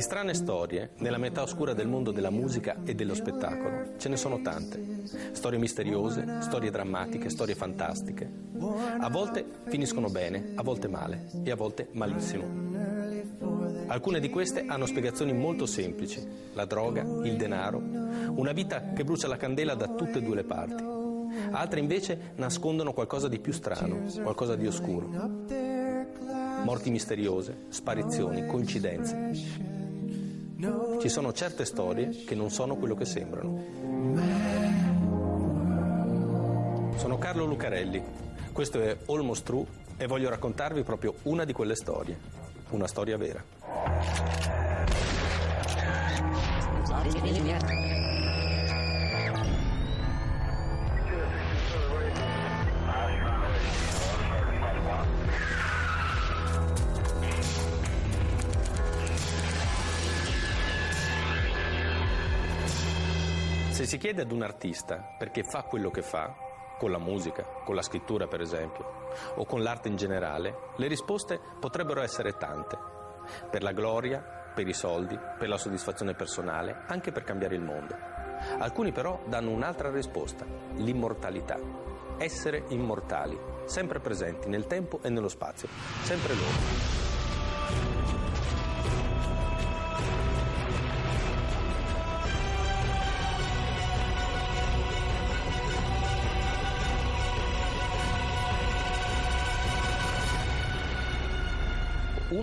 Di strane storie, nella metà oscura del mondo della musica e dello spettacolo, ce ne sono tante. Storie misteriose, storie drammatiche, storie fantastiche. A volte finiscono bene, a volte male e a volte malissimo. Alcune di queste hanno spiegazioni molto semplici. La droga, il denaro, una vita che brucia la candela da tutte e due le parti. Altre invece nascondono qualcosa di più strano, qualcosa di oscuro. Morti misteriose, sparizioni, coincidenze. Ci sono certe storie che non sono quello che sembrano. Sono Carlo Lucarelli, questo è Almost True e voglio raccontarvi proprio una di quelle storie, una storia vera. Si chiede ad un artista perché fa quello che fa, con la musica, con la scrittura per esempio, o con l'arte in generale, le risposte potrebbero essere tante. Per la gloria, per i soldi, per la soddisfazione personale, anche per cambiare il mondo. Alcuni però danno un'altra risposta, l'immortalità. Essere immortali, sempre presenti nel tempo e nello spazio, sempre loro.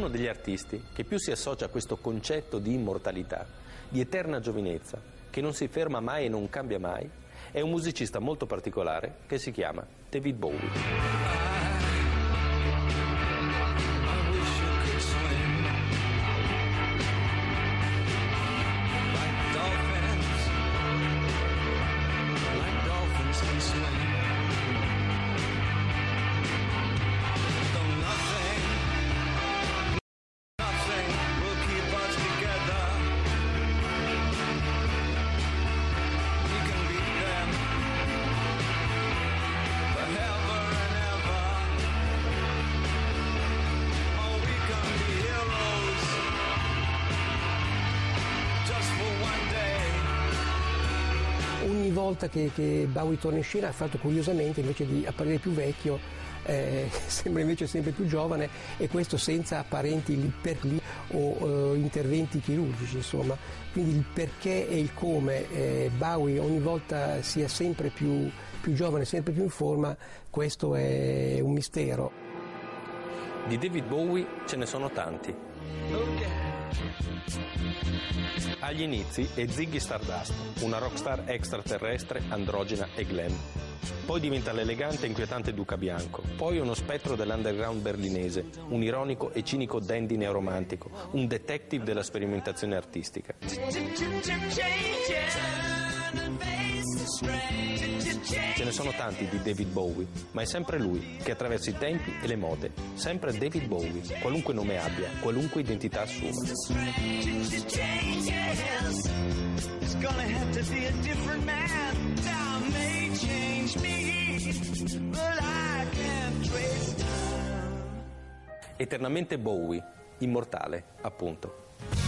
Uno degli artisti che più si associa a questo concetto di immortalità, di eterna giovinezza, che non si ferma mai e non cambia mai, è un musicista molto particolare che si chiama David Bowie. Volta che, che, Bowie torna in scena, ha fatto curiosamente invece di apparire più vecchio, eh, sembra invece sempre più giovane e questo senza apparenti lì per lì o eh, interventi chirurgici, insomma. Quindi il perché e il come eh, Bowie ogni volta sia sempre più, più giovane, sempre più in forma, questo è un mistero. Di David Bowie ce ne sono tanti. Agli inizi è Ziggy Stardust, una rockstar extraterrestre, androgena e glam. Poi diventa l'elegante e inquietante Duca Bianco, poi uno spettro dell'underground berlinese, un ironico e cinico dandy neoromantico, un detective della sperimentazione artistica. Ce ne sono tanti di David Bowie, ma è sempre lui che attraversa i tempi e le mode, sempre David Bowie, qualunque nome abbia, qualunque identità assuma. Eternamente Bowie, immortale, appunto.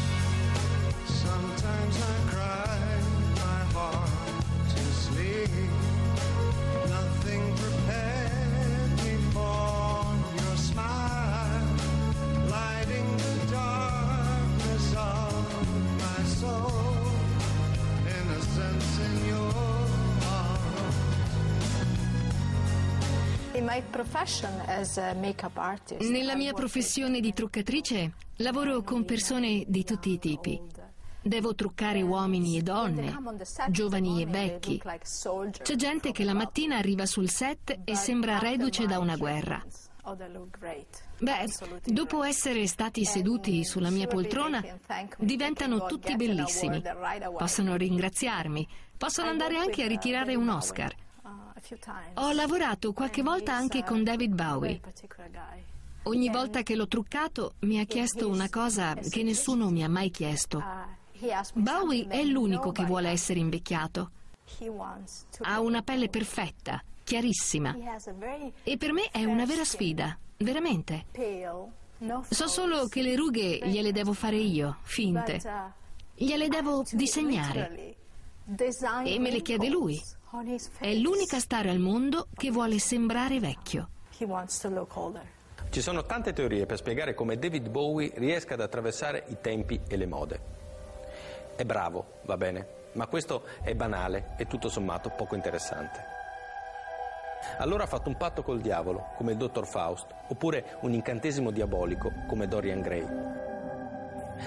Nella mia professione di truccatrice lavoro con persone di tutti i tipi. Devo truccare uomini e donne, giovani e vecchi. C'è gente che la mattina arriva sul set e sembra reduce da una guerra. Beh, dopo essere stati seduti sulla mia poltrona, diventano tutti bellissimi. Possono ringraziarmi, possono andare anche a ritirare un Oscar. Ho lavorato qualche volta anche con David Bowie. Ogni volta che l'ho truccato mi ha chiesto una cosa che nessuno mi ha mai chiesto. Bowie è l'unico che vuole essere invecchiato. Ha una pelle perfetta, chiarissima. E per me è una vera sfida, veramente. So solo che le rughe gliele devo fare io, finte. Gliele devo disegnare. E me le chiede lui. È l'unica star al mondo che vuole sembrare vecchio. Ci sono tante teorie per spiegare come David Bowie riesca ad attraversare i tempi e le mode. È bravo, va bene, ma questo è banale e tutto sommato poco interessante. Allora ha fatto un patto col diavolo, come il dottor Faust, oppure un incantesimo diabolico, come Dorian Gray.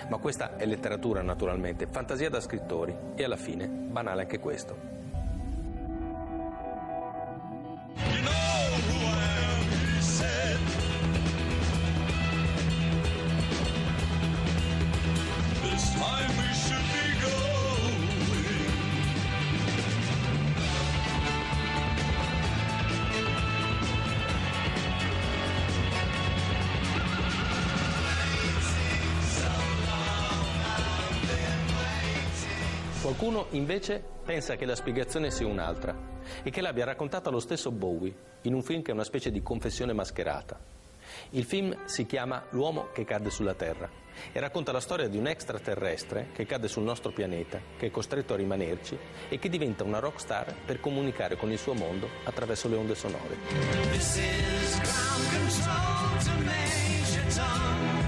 Ma questa è letteratura, naturalmente, fantasia da scrittori e alla fine banale anche questo. Invece pensa che la spiegazione sia un'altra e che l'abbia raccontata lo stesso Bowie in un film che è una specie di confessione mascherata. Il film si chiama L'uomo che cadde sulla Terra e racconta la storia di un extraterrestre che cade sul nostro pianeta, che è costretto a rimanerci e che diventa una rockstar per comunicare con il suo mondo attraverso le onde sonore. Ecco,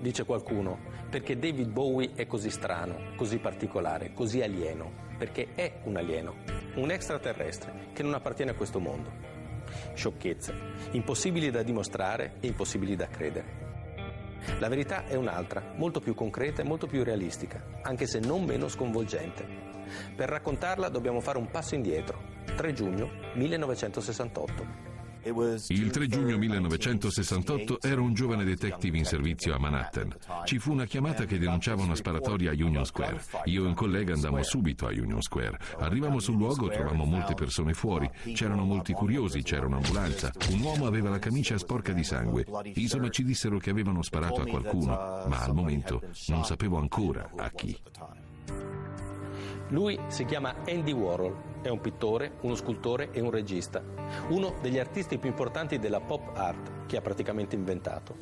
dice qualcuno, perché David Bowie è così strano, così particolare, così alieno, perché è un alieno, un extraterrestre che non appartiene a questo mondo. Sciocchezze, impossibili da dimostrare e impossibili da credere. La verità è un'altra, molto più concreta e molto più realistica, anche se non meno sconvolgente. Per raccontarla dobbiamo fare un passo indietro, 3 giugno 1968. Il 3 giugno 1968 ero un giovane detective in servizio a Manhattan. Ci fu una chiamata che denunciava una sparatoria a Union Square. Io e un collega andammo subito a Union Square. Arrivammo sul luogo, trovammo molte persone fuori. C'erano molti curiosi, c'era un'ambulanza. Un uomo aveva la camicia sporca di sangue. Insomma, ci dissero che avevano sparato a qualcuno, ma al momento non sapevo ancora a chi. Lui si chiama Andy Warhol, è un pittore, uno scultore e un regista, uno degli artisti più importanti della pop art che ha praticamente inventato.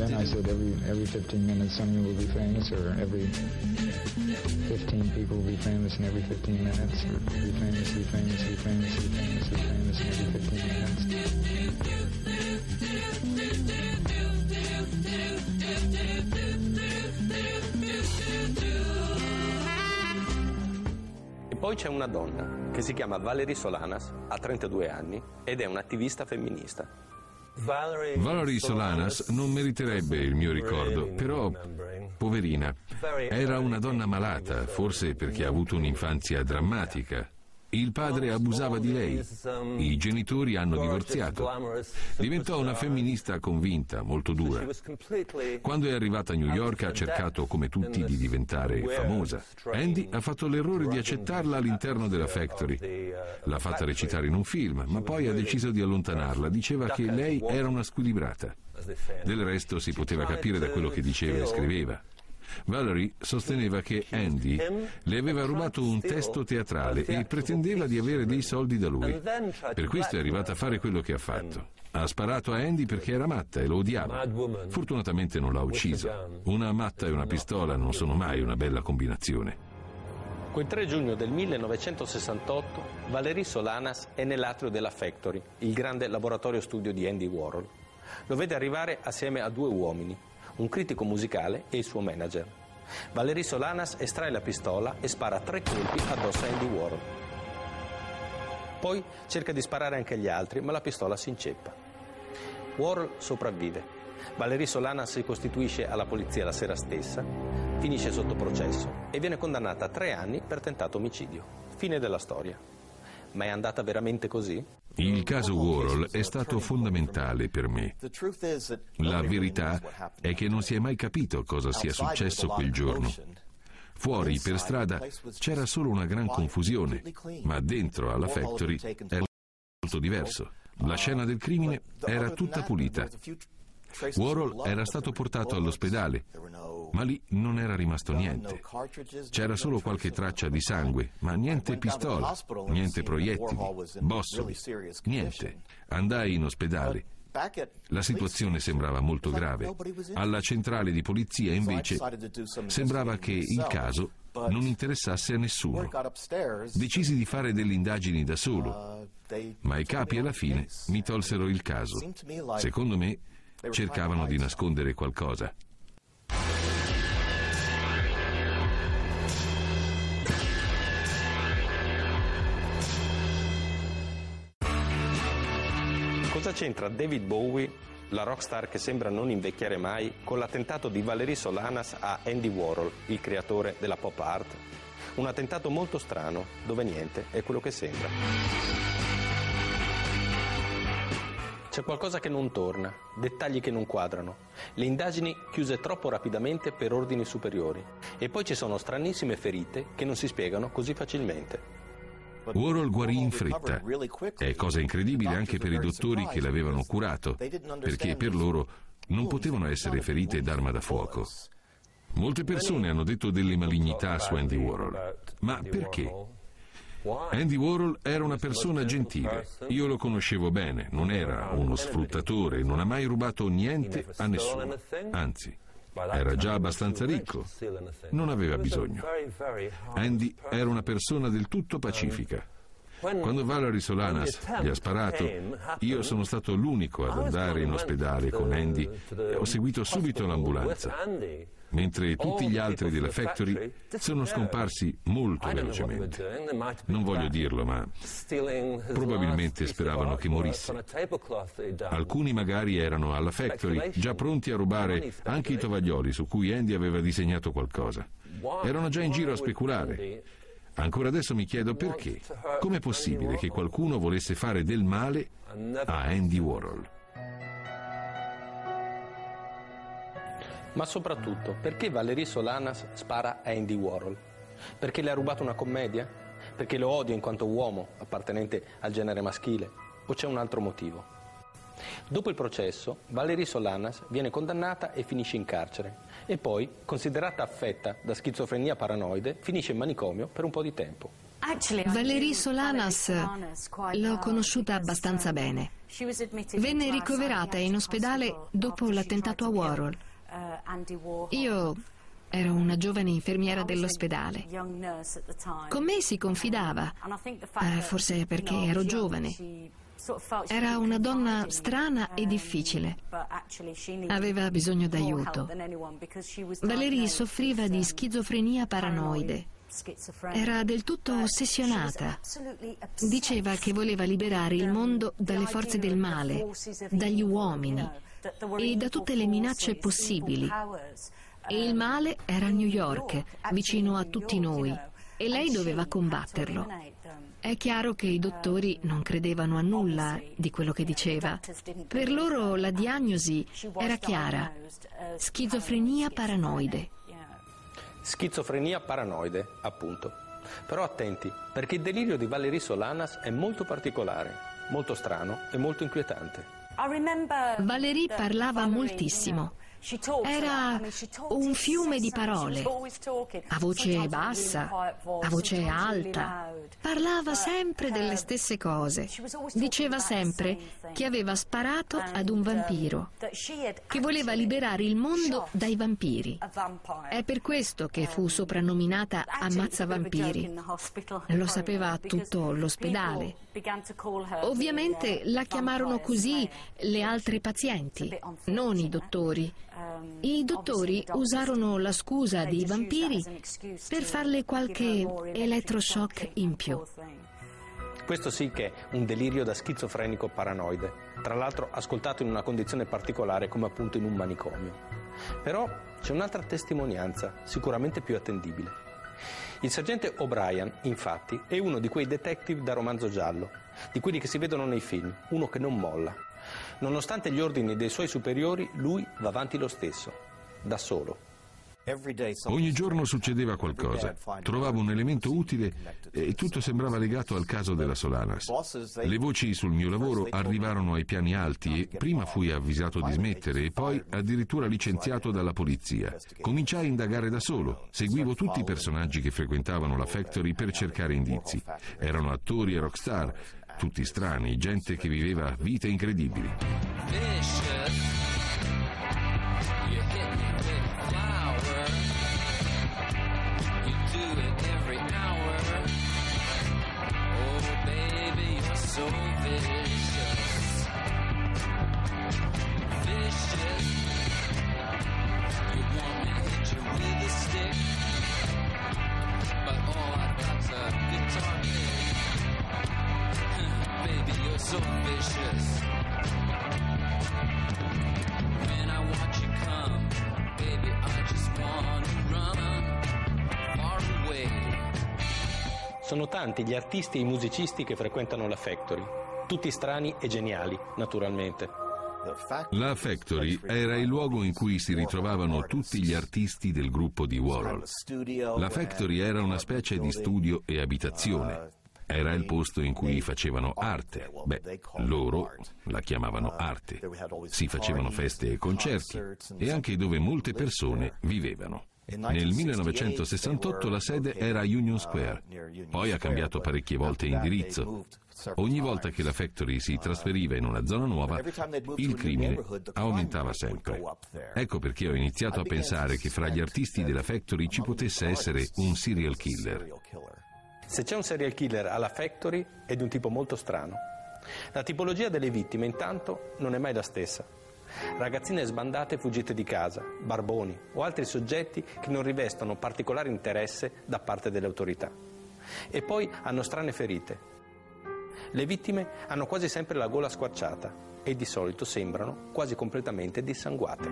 Then I said every, every 15 minutes someone will be famous or every 15 people will be famous in every 15 minutes or be famous, be famous, be famous, be famous, be famous in every 15 minutes. Poi c'è una donna che si chiama Valerie Solanas, ha 32 anni ed è un'attivista femminista. Valerie Solanas non meriterebbe il mio ricordo, però, poverina, era una donna malata, forse perché ha avuto un'infanzia drammatica. Il padre abusava di lei, i genitori hanno divorziato. Diventò una femminista convinta, molto dura. Quando è arrivata a New York ha cercato, come tutti, di diventare famosa. Andy ha fatto l'errore di accettarla all'interno della Factory. L'ha fatta recitare in un film, ma poi ha deciso di allontanarla. Diceva che lei era una squilibrata. Del resto si poteva capire da quello che diceva e scriveva. Valerie sosteneva che Andy le aveva rubato un testo teatrale e pretendeva di avere dei soldi da lui. Per questo è arrivata a fare quello che ha fatto. Ha sparato a Andy perché era matta e lo odiava. Fortunatamente non l'ha ucciso. Una matta e una pistola non sono mai una bella combinazione. Quel 3 giugno del 1968 Valerie Solanas è nell'atrio della Factory, il grande laboratorio studio di Andy Warhol. Lo vede arrivare assieme a due uomini, un critico musicale e il suo manager. Valerie Solanas estrae la pistola e spara tre colpi addosso a Andy Warhol. Poi cerca di sparare anche agli altri, ma la pistola si inceppa. Warhol sopravvive. Valerie Solanas si costituisce alla polizia la sera stessa, finisce sotto processo e viene condannata a tre anni per tentato omicidio. Fine della storia. Ma è andata veramente così? Il caso Warhol è stato fondamentale per me. La verità è che non si è mai capito cosa sia successo quel giorno. Fuori, per strada, c'era solo una gran confusione, ma dentro alla factory era molto diverso. La scena del crimine era tutta pulita. Warhol era stato portato all'ospedale, ma lì non era rimasto niente. C'era solo qualche traccia di sangue, ma niente pistole, niente proiettili, bossoli, niente. Andai in ospedale. La situazione sembrava molto grave. Alla centrale di polizia, invece, sembrava che il caso non interessasse a nessuno. Decisi di fare delle indagini da solo, ma i capi alla fine mi tolsero il caso. Secondo me cercavano di nascondere qualcosa. C'entra David Bowie, la rockstar che sembra non invecchiare mai, con l'attentato di Valerie Solanas a Andy Warhol, il creatore della pop art? Un attentato molto strano, dove niente è quello che sembra. C'è qualcosa che non torna, dettagli che non quadrano, le indagini chiuse troppo rapidamente per ordini superiori e poi ci sono stranissime ferite che non si spiegano così facilmente. Warhol guarì in fretta. È cosa incredibile anche per i dottori che l'avevano curato, perché per loro non potevano essere ferite d'arma da fuoco. Molte persone hanno detto delle malignità su Andy Warhol. Ma perché? Andy Warhol era una persona gentile. Io lo conoscevo bene, non era uno sfruttatore, non ha mai rubato niente a nessuno. Anzi, era già abbastanza ricco, non aveva bisogno. Andy era una persona del tutto pacifica. Quando Valerie Solanas gli ha sparato, io sono stato l'unico ad andare in ospedale con Andy e ho seguito subito l'ambulanza mentre tutti gli altri della factory sono scomparsi molto velocemente. Non voglio dirlo, ma probabilmente speravano che morisse. Alcuni magari erano alla factory già pronti a rubare anche i tovaglioli su cui Andy aveva disegnato qualcosa. Erano già in giro a speculare. Ancora adesso mi chiedo perché. Com'è possibile che qualcuno volesse fare del male a Andy Warhol? Ma soprattutto, perché Valerie Solanas spara a Andy Warhol? Perché le ha rubato una commedia? Perché lo odia in quanto uomo appartenente al genere maschile? O c'è un altro motivo? Dopo il processo, Valerie Solanas viene condannata e finisce in carcere e poi, considerata affetta da schizofrenia paranoide, finisce in manicomio per un po' di tempo. Valerie Solanas l'ho conosciuta abbastanza bene. Venne ricoverata in ospedale dopo l'attentato a Warhol. Io ero una giovane infermiera dell'ospedale. Con me si confidava, eh, forse perché ero giovane. Era una donna strana e difficile. Aveva bisogno d'aiuto. Valerie soffriva di schizofrenia paranoide. Era del tutto ossessionata. Diceva che voleva liberare il mondo dalle forze del male, dagli uomini e da tutte le minacce possibili. E il male era a New York, vicino a tutti noi, e lei doveva combatterlo. È chiaro che i dottori non credevano a nulla di quello che diceva. Per loro la diagnosi era chiara, schizofrenia paranoide. Schizofrenia paranoide, appunto. Però attenti, perché il delirio di Valerie Solanas è molto particolare, molto strano e molto inquietante. Valerie parlava moltissimo. Era un fiume di parole, a voce bassa, a voce alta. Parlava sempre delle stesse cose. Diceva sempre che aveva sparato ad un vampiro, che voleva liberare il mondo dai vampiri. È per questo che fu soprannominata Ammazza Vampiri. Lo sapeva tutto l'ospedale. Ovviamente la chiamarono così le altre pazienti, non i dottori. I dottori usarono la scusa dei vampiri per farle qualche elettroshock in più. Questo sì che è un delirio da schizofrenico paranoide, tra l'altro ascoltato in una condizione particolare come appunto in un manicomio. Però c'è un'altra testimonianza, sicuramente più attendibile. Il sergente O'Brien, infatti, è uno di quei detective da romanzo giallo, di quelli che si vedono nei film, uno che non molla, Nonostante gli ordini dei suoi superiori, lui va avanti lo stesso, da solo. Ogni giorno succedeva qualcosa, trovavo un elemento utile e tutto sembrava legato al caso della Solanas. Le voci sul mio lavoro arrivarono ai piani alti e prima fui avvisato di smettere e poi addirittura licenziato dalla polizia. Cominciai a indagare da solo, seguivo tutti i personaggi che frequentavano la Factory per cercare indizi. Erano attori e rockstar, tutti strani, gente che viveva vite incredibili. Tanti gli artisti e i musicisti che frequentano la Factory, tutti strani e geniali, naturalmente. La Factory era il luogo in cui si ritrovavano tutti gli artisti del gruppo di Warhol. La Factory era una specie di studio e abitazione. Era il posto in cui facevano arte. Beh, loro la chiamavano arte. Si facevano feste e concerti e anche dove molte persone vivevano. Nel 1968 la sede era Union Square, poi ha cambiato parecchie volte indirizzo. Ogni volta che la factory si trasferiva in una zona nuova, il crimine aumentava sempre. Ecco perché ho iniziato a pensare che fra gli artisti della factory ci potesse essere un serial killer. Se c'è un serial killer alla Factory è di un tipo molto strano. La tipologia delle vittime intanto non è mai la stessa. Ragazzine sbandate fuggite di casa, barboni o altri soggetti che non rivestono particolare interesse da parte delle autorità. E poi hanno strane ferite. Le vittime hanno quasi sempre la gola squarciata e di solito sembrano quasi completamente dissanguate.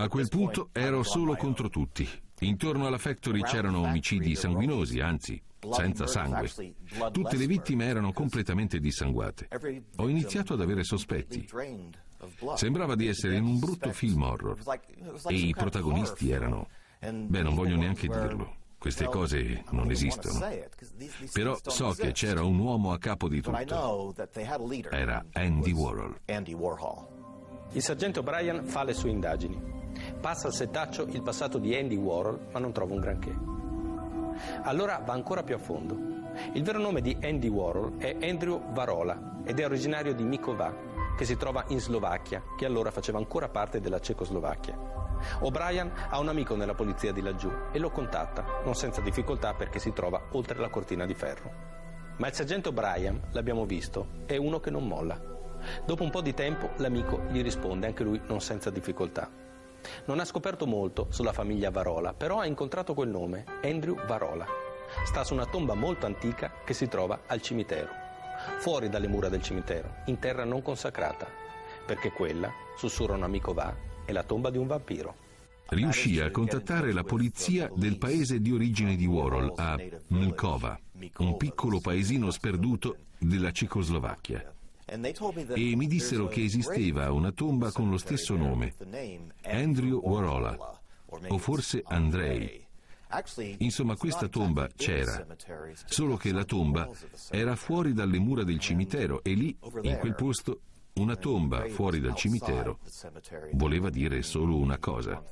A quel punto ero solo contro tutti. Intorno alla factory c'erano omicidi sanguinosi, anzi, senza sangue. Tutte le vittime erano completamente dissanguate. Ho iniziato ad avere sospetti. Sembrava di essere in un brutto film horror. E i protagonisti erano... Beh, non voglio neanche dirlo. Queste cose non esistono. Però so che c'era un uomo a capo di tutto. Era Andy Warhol. Il sergento Brian fa le sue indagini. Passa al setaccio il passato di Andy Warhol, ma non trova un granché. Allora va ancora più a fondo. Il vero nome di Andy Warhol è Andrew Varola ed è originario di Mikova, che si trova in Slovacchia, che allora faceva ancora parte della Cecoslovacchia. O'Brien ha un amico nella polizia di laggiù e lo contatta, non senza difficoltà perché si trova oltre la cortina di ferro. Ma il sergento Brian, l'abbiamo visto, è uno che non molla. Dopo un po' di tempo l'amico gli risponde, anche lui non senza difficoltà. Non ha scoperto molto sulla famiglia Varola, però ha incontrato quel nome, Andrew Varola. Sta su una tomba molto antica che si trova al cimitero, fuori dalle mura del cimitero, in terra non consacrata, perché quella, sussurra un amico va, è la tomba di un vampiro. Riuscì a contattare la polizia del paese di origine di Warhol, a Milkova, un piccolo paesino sperduto della Cecoslovacchia e mi dissero che esisteva una tomba con lo stesso nome, Andrew Warola, o forse Andrei. Insomma, questa tomba c'era, solo che la tomba era fuori dalle mura del cimitero e lì, in quel posto, una tomba fuori dal cimitero voleva dire solo una cosa.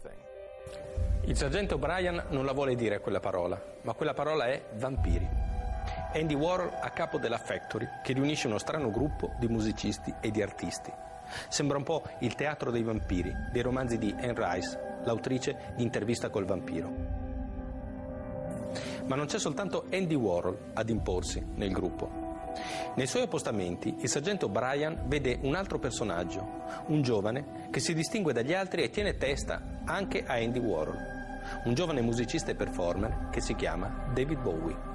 Il sergento Brian non la vuole dire quella parola, ma quella parola è vampiri. Andy Warhol a capo della Factory, che riunisce uno strano gruppo di musicisti e di artisti. Sembra un po' il teatro dei vampiri, dei romanzi di Anne Rice, l'autrice di Intervista col vampiro. Ma non c'è soltanto Andy Warhol ad imporsi nel gruppo. Nei suoi appostamenti il sergento Brian vede un altro personaggio, un giovane che si distingue dagli altri e tiene testa anche a Andy Warhol, un giovane musicista e performer che si chiama David Bowie.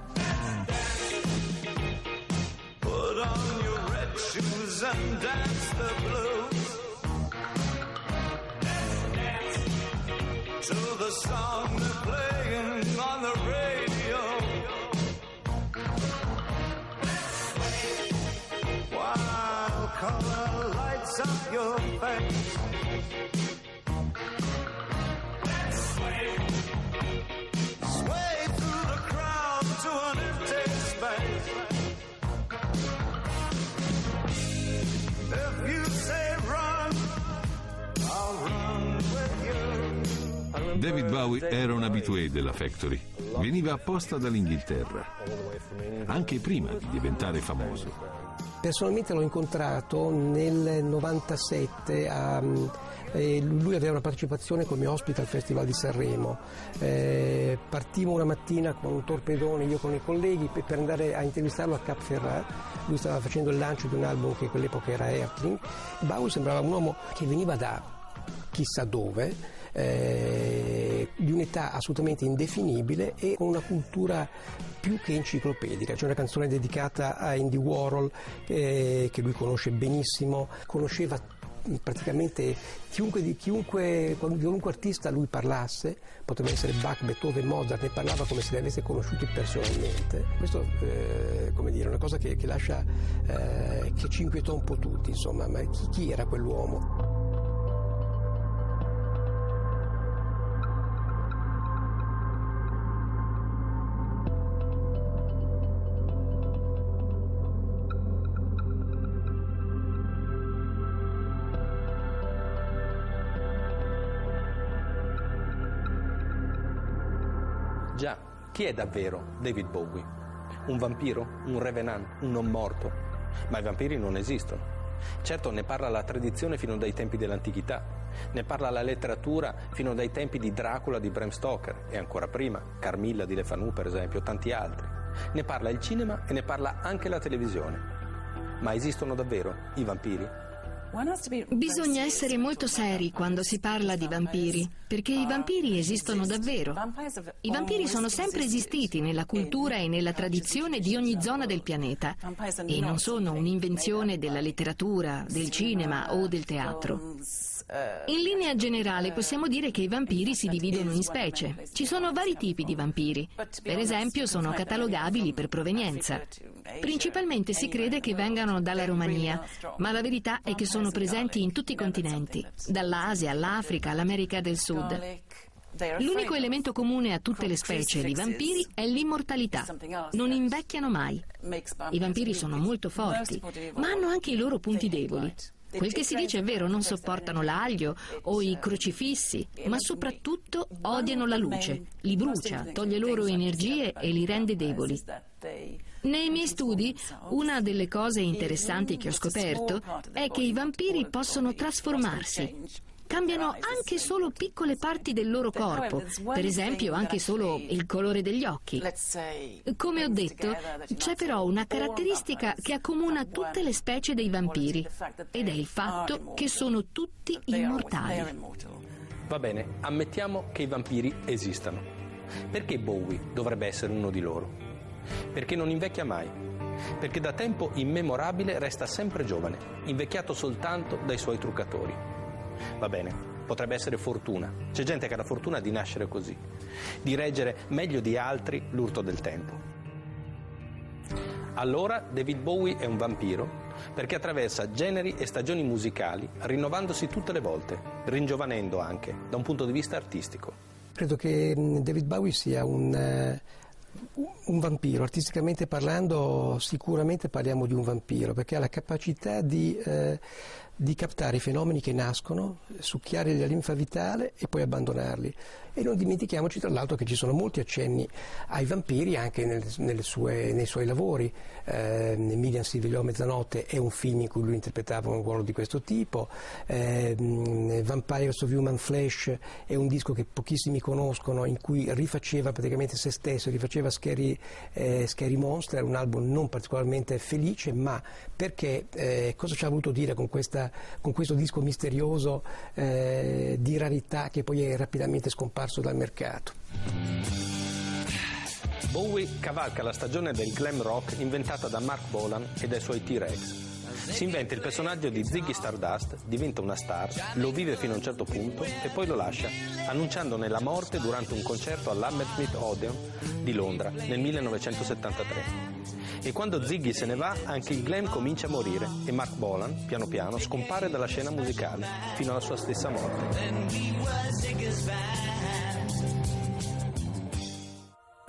dance the blues. Let's dance to the song that's playing on the radio. Let's color lights up your face. David Bowie era un abitué della Factory. Veniva apposta dall'Inghilterra, anche prima di diventare famoso. Personalmente l'ho incontrato nel 97 a, eh, lui aveva una partecipazione come ospite al Festival di Sanremo. Eh, partimmo una mattina con un torpedone, io con i colleghi, per, andare a intervistarlo a Cap Ferrat. Lui stava facendo il lancio di un album che quell'epoca era Ertling. Bauer sembrava un uomo che veniva da chissà dove, eh, di un'età assolutamente indefinibile e con una cultura più che enciclopedica. C'è una canzone dedicata a Andy Warhol eh, che lui conosce benissimo, conosceva praticamente chiunque, chiunque, qualunque artista lui parlasse, potrebbe essere Bach, Beethoven, Mozart, ne parlava come se li avesse conosciuti personalmente. Questo eh, come dire, è una cosa che, che lascia, eh, che ci inquietò un po' tutti, insomma, ma chi, chi era quell'uomo? Chi è davvero David Bowie? Un vampiro? Un revenant? Un non morto? Ma i vampiri non esistono. Certo, ne parla la tradizione fino dai tempi dell'antichità, ne parla la letteratura fino dai tempi di Dracula di Bram Stoker e ancora prima, Carmilla di Le Fanu per esempio, tanti altri. Ne parla il cinema e ne parla anche la televisione. Ma esistono davvero i vampiri? Bisogna essere molto seri quando si parla di vampiri, perché i vampiri esistono davvero. I vampiri sono sempre esistiti nella cultura e nella tradizione di ogni zona del pianeta e non sono un'invenzione della letteratura, del cinema o del teatro. In linea generale possiamo dire che i vampiri si dividono in specie. Ci sono vari tipi di vampiri. Per esempio sono catalogabili per provenienza. Principalmente si crede che vengano dalla Romania, ma la verità è che sono presenti in tutti i continenti, dall'Asia all'Africa all'America del Sud. L'unico elemento comune a tutte le specie di vampiri è l'immortalità. Non invecchiano mai. I vampiri sono molto forti, ma hanno anche i loro punti deboli. Quel che si dice è vero, non sopportano l'aglio o i crocifissi, ma soprattutto odiano la luce, li brucia, toglie loro energie e li rende deboli. Nei miei studi, una delle cose interessanti che ho scoperto è che i vampiri possono trasformarsi cambiano anche solo piccole parti del loro corpo, per esempio anche solo il colore degli occhi. Come ho detto, c'è però una caratteristica che accomuna tutte le specie dei vampiri ed è il fatto che sono tutti immortali. Va bene, ammettiamo che i vampiri esistano. Perché Bowie dovrebbe essere uno di loro? Perché non invecchia mai. Perché da tempo immemorabile resta sempre giovane, invecchiato soltanto dai suoi truccatori. Va bene, potrebbe essere fortuna. C'è gente che ha la fortuna di nascere così, di reggere meglio di altri l'urto del tempo. Allora David Bowie è un vampiro perché attraversa generi e stagioni musicali, rinnovandosi tutte le volte, ringiovanendo anche da un punto di vista artistico. Credo che David Bowie sia un, uh, un vampiro, artisticamente parlando sicuramente parliamo di un vampiro perché ha la capacità di... Uh, di captare i fenomeni che nascono, succhiare la linfa vitale e poi abbandonarli. E non dimentichiamoci tra l'altro che ci sono molti accenni ai vampiri anche nel, sue, nei suoi lavori. Eh, Millian si svegliò a mezzanotte è un film in cui lui interpretava un ruolo di questo tipo. Eh, Vampires of Human Flesh è un disco che pochissimi conoscono in cui rifaceva praticamente se stesso, rifaceva Scary, eh, Scary Monster, un album non particolarmente felice, ma perché eh, cosa ci ha voluto dire con, questa, con questo disco misterioso eh, di rarità che poi è rapidamente scomparso? dal mercato. Bowie cavalca la stagione del glam rock inventata da Mark Bolan e dai suoi T-Rex. Si inventa il personaggio di Ziggy Stardust, diventa una star, lo vive fino a un certo punto e poi lo lascia, annunciandone la morte durante un concerto all'Hammersmith Odeon di Londra nel 1973. E quando Ziggy se ne va, anche il glam comincia a morire e Mark Bolan, piano piano, scompare dalla scena musicale fino alla sua stessa morte.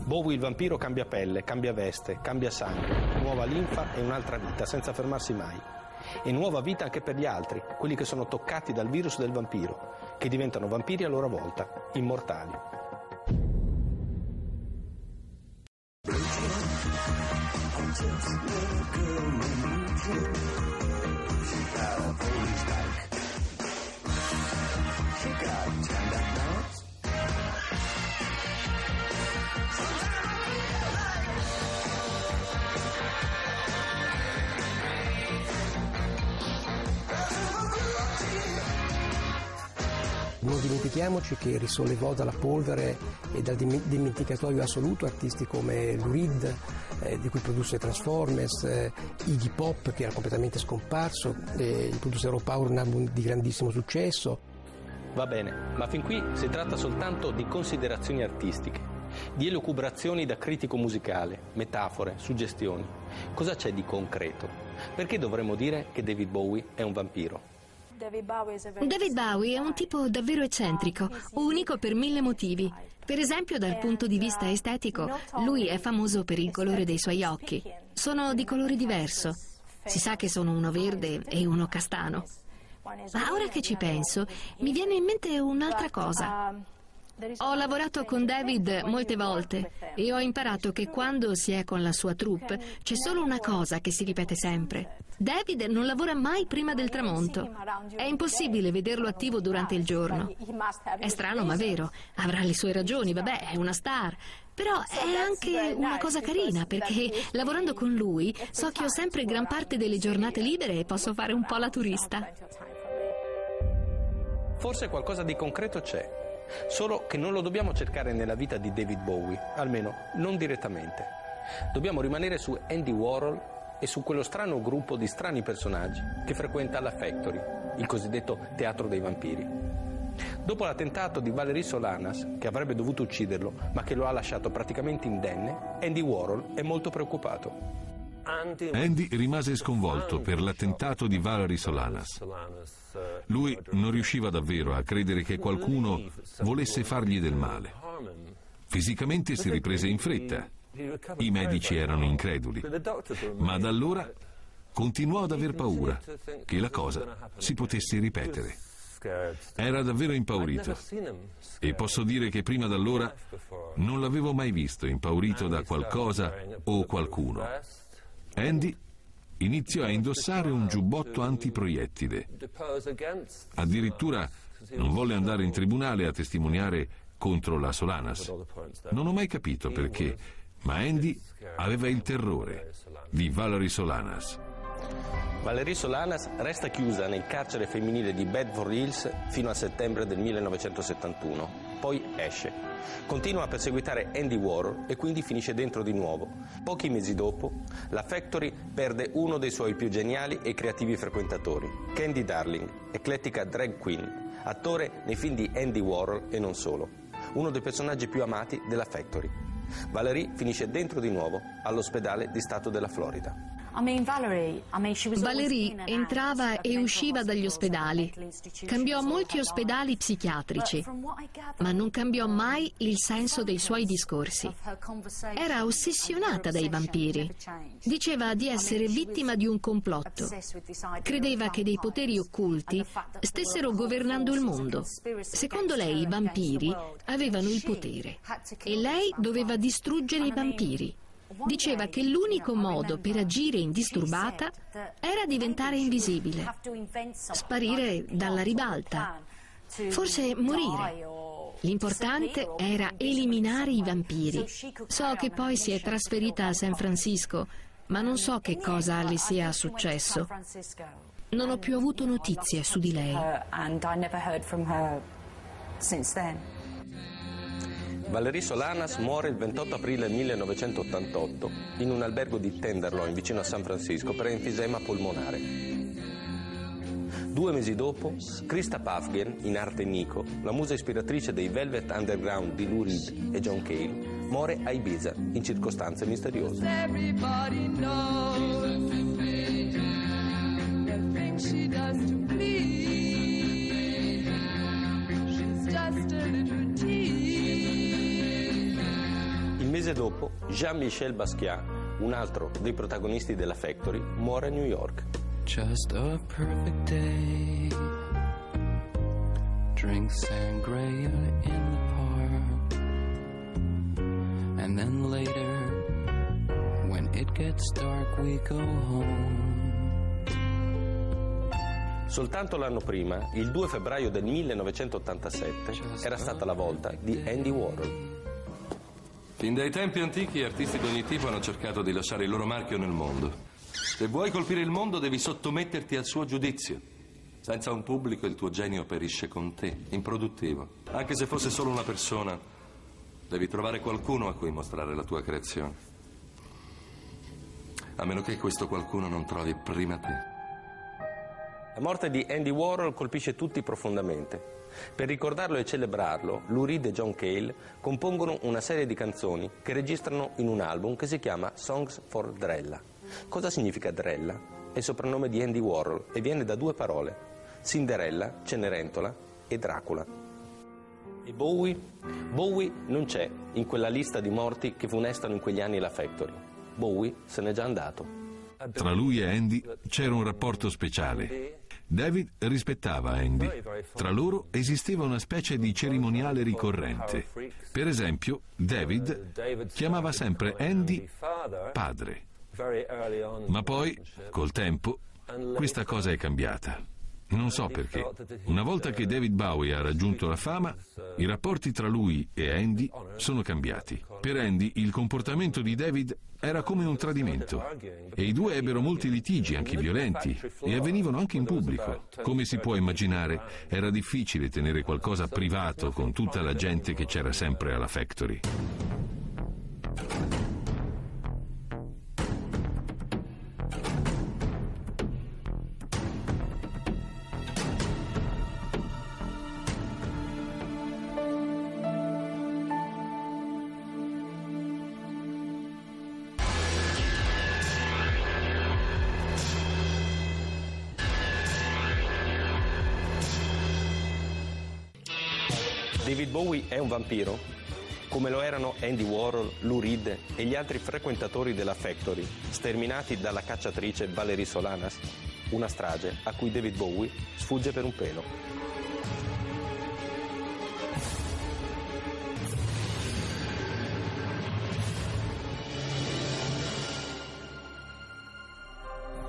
Bowie il vampiro cambia pelle, cambia veste, cambia sangue, nuova linfa e un'altra vita senza fermarsi mai. E nuova vita anche per gli altri, quelli che sono toccati dal virus del vampiro, che diventano vampiri a loro volta, immortali. Non dimentichiamoci che risollevò dalla polvere e dal dimenticatoio assoluto artisti come Lou Reed, eh, di cui produsse Transformers, eh, Iggy Pop, che era completamente scomparso, eh, il produsse Power, un album di grandissimo successo. Va bene, ma fin qui si tratta soltanto di considerazioni artistiche, di elucubrazioni da critico musicale, metafore, suggestioni. Cosa c'è di concreto? Perché dovremmo dire che David Bowie è un vampiro? David Bowie è un tipo davvero eccentrico, unico per mille motivi. Per esempio, dal punto di vista estetico, lui è famoso per il colore dei suoi occhi. Sono di colore diverso. Si sa che sono uno verde e uno castano. Ma ora che ci penso, mi viene in mente un'altra cosa. Ho lavorato con David molte volte e ho imparato che quando si è con la sua troupe c'è solo una cosa che si ripete sempre. David non lavora mai prima del tramonto. È impossibile vederlo attivo durante il giorno. È strano ma vero, avrà le sue ragioni, vabbè, è una star. Però è anche una cosa carina perché lavorando con lui so che ho sempre gran parte delle giornate libere e posso fare un po' la turista. Forse qualcosa di concreto c'è. Solo che non lo dobbiamo cercare nella vita di David Bowie, almeno non direttamente. Dobbiamo rimanere su Andy Warhol e su quello strano gruppo di strani personaggi che frequenta la Factory, il cosiddetto teatro dei vampiri. Dopo l'attentato di Valerie Solanas, che avrebbe dovuto ucciderlo, ma che lo ha lasciato praticamente indenne, Andy Warhol è molto preoccupato. Andy rimase sconvolto per l'attentato di Valerie Solanas. Lui non riusciva davvero a credere che qualcuno volesse fargli del male. Fisicamente si riprese in fretta. I medici erano increduli. Ma da allora continuò ad aver paura che la cosa si potesse ripetere. Era davvero impaurito e posso dire che prima d'allora non l'avevo mai visto impaurito da qualcosa o qualcuno. Andy iniziò a indossare un giubbotto antiproiettile. Addirittura non volle andare in tribunale a testimoniare contro la Solanas. Non ho mai capito perché, ma Andy aveva il terrore di Valerie Solanas. Valerie Solanas resta chiusa nel carcere femminile di Bedford Hills fino a settembre del 1971. Poi esce. Continua a perseguitare Andy Warhol e quindi finisce dentro di nuovo. Pochi mesi dopo, la Factory perde uno dei suoi più geniali e creativi frequentatori, Candy Darling, eclettica drag queen, attore nei film di Andy Warhol e non solo, uno dei personaggi più amati della Factory. Valerie finisce dentro di nuovo all'ospedale di Stato della Florida. Valerie entrava e usciva dagli ospedali. Cambiò molti ospedali psichiatrici, ma non cambiò mai il senso dei suoi discorsi. Era ossessionata dai vampiri. Diceva di essere vittima di un complotto. Credeva che dei poteri occulti stessero governando il mondo. Secondo lei i vampiri avevano il potere e lei doveva distruggere i vampiri. Diceva che l'unico modo per agire indisturbata era diventare invisibile, sparire dalla ribalta, forse morire. L'importante era eliminare i vampiri. So che poi si è trasferita a San Francisco, ma non so che cosa le sia successo. Non ho più avuto notizie su di lei. Valérie Solanas muore il 28 aprile 1988 in un albergo di Tenderloin vicino a San Francisco per enfisema polmonare. Due mesi dopo, Krista Pafgen, in arte Nico, la musa ispiratrice dei Velvet Underground di Lou Reed e John Cale, muore a Ibiza in circostanze misteriose. Mese dopo, Jean-Michel Basquiat, un altro dei protagonisti della Factory, muore a New York. Just a perfect day. Drink sangria in the park. And then later, when it gets dark, we go home. Soltanto l'anno prima, il 2 febbraio del 1987, era stata la volta di Andy Warhol. Fin dai tempi antichi artisti di ogni tipo hanno cercato di lasciare il loro marchio nel mondo. Se vuoi colpire il mondo devi sottometterti al suo giudizio. Senza un pubblico il tuo genio perisce con te, improduttivo. Anche se fosse solo una persona, devi trovare qualcuno a cui mostrare la tua creazione. A meno che questo qualcuno non trovi prima te. La morte di Andy Warhol colpisce tutti profondamente. Per ricordarlo e celebrarlo, Lou Reed e John Cale compongono una serie di canzoni che registrano in un album che si chiama Songs for Drella. Cosa significa Drella? È il soprannome di Andy Warhol e viene da due parole, Cinderella, Cenerentola e Dracula. E Bowie? Bowie non c'è in quella lista di morti che funestano in quegli anni la Factory. Bowie se n'è già andato. Tra lui e Andy c'era un rapporto speciale. David rispettava Andy. Tra loro esisteva una specie di cerimoniale ricorrente. Per esempio, David chiamava sempre Andy padre. Ma poi, col tempo, questa cosa è cambiata. Non so perché. Una volta che David Bowie ha raggiunto la fama, i rapporti tra lui e Andy sono cambiati. Per Andy il comportamento di David era come un tradimento e i due ebbero molti litigi, anche violenti, e avvenivano anche in pubblico. Come si può immaginare, era difficile tenere qualcosa privato con tutta la gente che c'era sempre alla Factory. Vampiro? Come lo erano Andy Warhol, Lou Reed e gli altri frequentatori della Factory, sterminati dalla cacciatrice Valerie Solanas? Una strage a cui David Bowie sfugge per un pelo.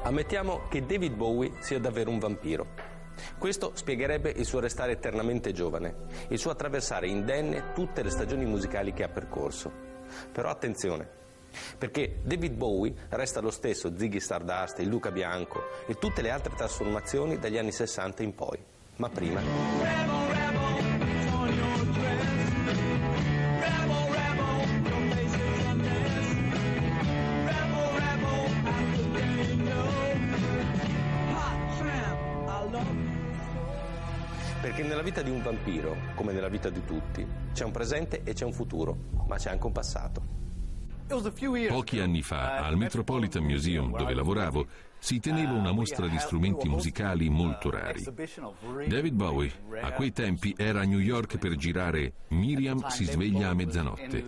Ammettiamo che David Bowie sia davvero un vampiro. Questo spiegherebbe il suo restare eternamente giovane, il suo attraversare indenne tutte le stagioni musicali che ha percorso. Però attenzione, perché David Bowie resta lo stesso Ziggy Stardust, il Luca Bianco e tutte le altre trasformazioni dagli anni 60 in poi. Ma prima... Perché nella vita di un vampiro, come nella vita di tutti, c'è un presente e c'è un futuro, ma c'è anche un passato. Pochi anni fa, al Metropolitan Museum, dove lavoravo, si teneva una mostra di strumenti musicali molto rari. David Bowie, a quei tempi, era a New York per girare Miriam si sveglia a mezzanotte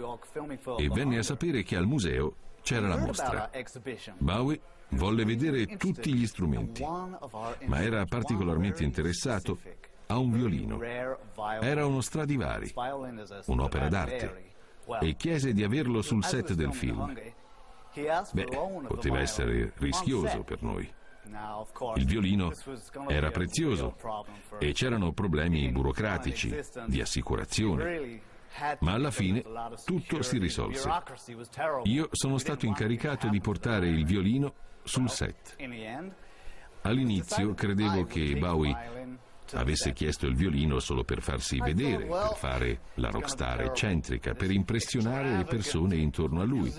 e venne a sapere che al museo c'era la mostra. Bowie volle vedere tutti gli strumenti, ma era particolarmente interessato a un violino. Era uno Stradivari, un'opera d'arte, e chiese di averlo sul set del film. Beh, poteva essere rischioso per noi. Il violino era prezioso e c'erano problemi burocratici, di assicurazione. Ma alla fine tutto si risolse. Io sono stato incaricato di portare il violino sul set. All'inizio credevo che Bowie avesse chiesto il violino solo per farsi vedere, per fare la rockstar eccentrica, per impressionare le persone intorno a lui.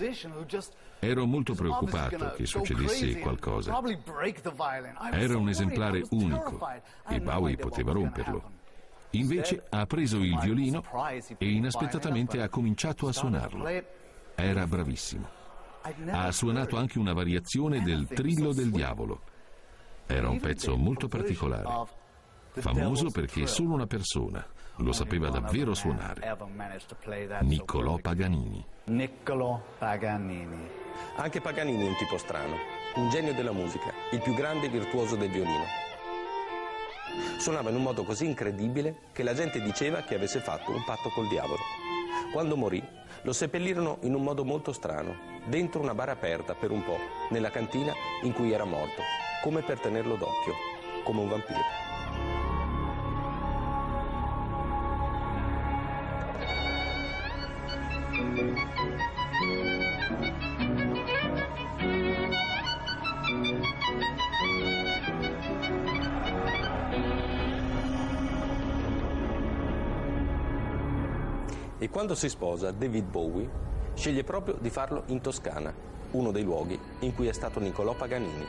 Ero molto preoccupato che succedesse qualcosa. Era un esemplare unico e Bowie poteva romperlo. Invece ha preso il violino e inaspettatamente ha cominciato a suonarlo. Era bravissimo. Ha suonato anche una variazione del Trillo del Diavolo. Era un pezzo molto particolare. Famoso perché solo una persona lo sapeva davvero suonare. Niccolò Paganini. Niccolò Paganini. Anche Paganini è un tipo strano, un genio della musica, il più grande virtuoso del violino. Suonava in un modo così incredibile che la gente diceva che avesse fatto un patto col diavolo. Quando morì, lo seppellirono in un modo molto strano, dentro una bara aperta per un po', nella cantina in cui era morto, come per tenerlo d'occhio, come un vampiro. E quando si sposa, David Bowie sceglie proprio di farlo in Toscana, uno dei luoghi in cui è stato Niccolò Paganini.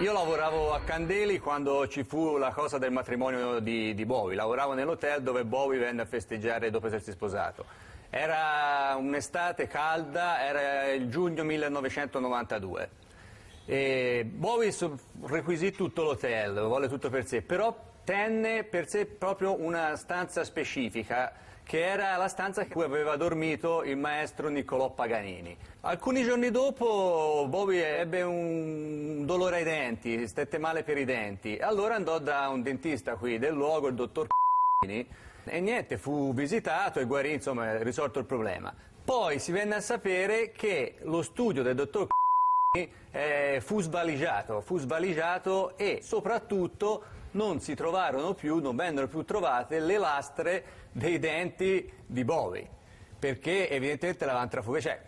Io lavoravo a Candeli quando ci fu la cosa del matrimonio di, di Bowie, lavoravo nell'hotel dove Bowie venne a festeggiare dopo essersi sposato. Era un'estate calda, era il giugno 1992. E Bowie requisì tutto l'hotel, volle tutto per sé, però tenne per sé proprio una stanza specifica che era la stanza in cui aveva dormito il maestro Niccolò Paganini. Alcuni giorni dopo Bobby ebbe un dolore ai denti, stette male per i denti, allora andò da un dentista qui del luogo, il dottor Paganini, e niente, fu visitato e guarì, insomma, risolto il problema. Poi si venne a sapere che lo studio del dottor eh, fu svaligiato, fu svaligiato e soprattutto non si trovarono più, non vennero più trovate le lastre dei denti di Bowie, perché evidentemente l'avevano trafugata. Cioè,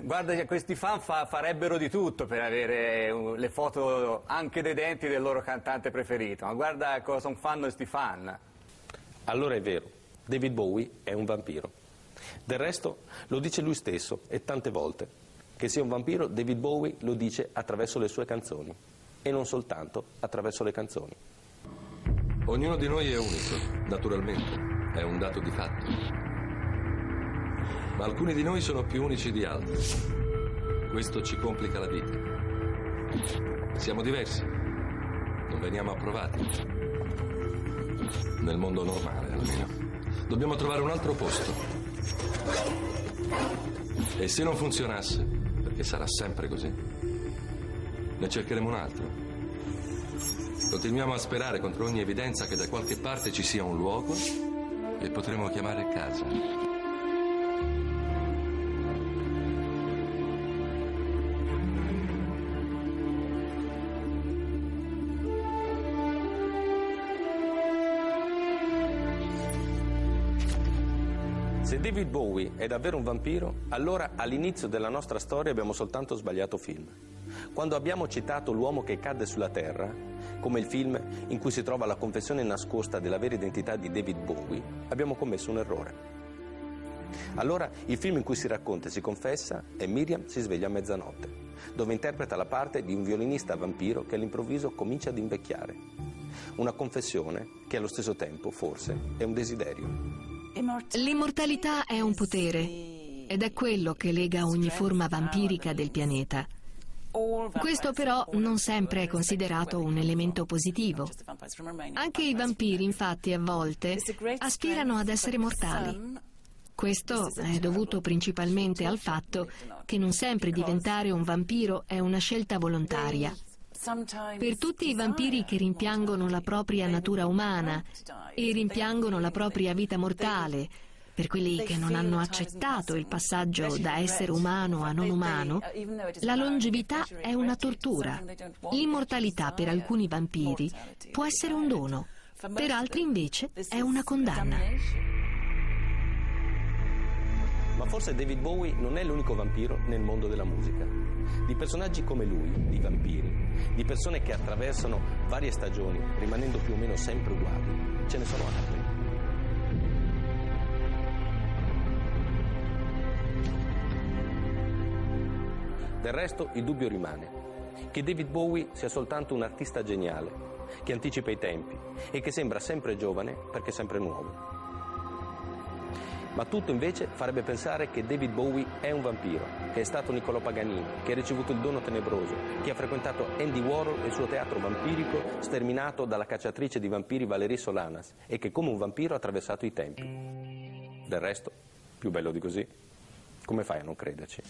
guarda questi fan fa, farebbero di tutto per avere uh, le foto anche dei denti del loro cantante preferito, ma guarda cosa fanno questi fan. Allora è vero, David Bowie è un vampiro. Del resto lo dice lui stesso e tante volte. Che sia un vampiro, David Bowie lo dice attraverso le sue canzoni e non soltanto attraverso le canzoni. Ognuno di noi è unico, naturalmente, è un dato di fatto. Ma alcuni di noi sono più unici di altri. Questo ci complica la vita. Siamo diversi, non veniamo approvati. Nel mondo normale, almeno. Dobbiamo trovare un altro posto. E se non funzionasse, perché sarà sempre così, ne cercheremo un altro. Continuiamo a sperare contro ogni evidenza che da qualche parte ci sia un luogo che potremo chiamare casa. David Bowie è davvero un vampiro, allora all'inizio della nostra storia abbiamo soltanto sbagliato film. Quando abbiamo citato l'uomo che cadde sulla terra, come il film in cui si trova la confessione nascosta della vera identità di David Bowie, abbiamo commesso un errore. Allora il film in cui si racconta e si confessa è Miriam si sveglia a mezzanotte, dove interpreta la parte di un violinista vampiro che all'improvviso comincia ad invecchiare. Una confessione che allo stesso tempo, forse, è un desiderio. L'immortalità è un potere ed è quello che lega ogni forma vampirica del pianeta. Questo però non sempre è considerato un elemento positivo. Anche i vampiri, infatti, a volte aspirano ad essere mortali. Questo è dovuto principalmente al fatto che non sempre diventare un vampiro è una scelta volontaria. Per tutti i vampiri che rimpiangono la propria natura umana e rimpiangono la propria vita mortale, per quelli che non hanno accettato il passaggio da essere umano a non umano, la longevità è una tortura. L'immortalità per alcuni vampiri può essere un dono, per altri invece è una condanna. Ma forse David Bowie non è l'unico vampiro nel mondo della musica. Di personaggi come lui, di vampiri, di persone che attraversano varie stagioni rimanendo più o meno sempre uguali, ce ne sono altri. Del resto il dubbio rimane che David Bowie sia soltanto un artista geniale, che anticipa i tempi e che sembra sempre giovane perché sempre nuovo. Ma tutto invece farebbe pensare che David Bowie è un vampiro, che è stato Niccolò Paganini, che ha ricevuto il dono tenebroso, che ha frequentato Andy Warhol e il suo teatro vampirico sterminato dalla cacciatrice di vampiri Valerie Solanas e che come un vampiro ha attraversato i tempi. Del resto, più bello di così, come fai a non crederci?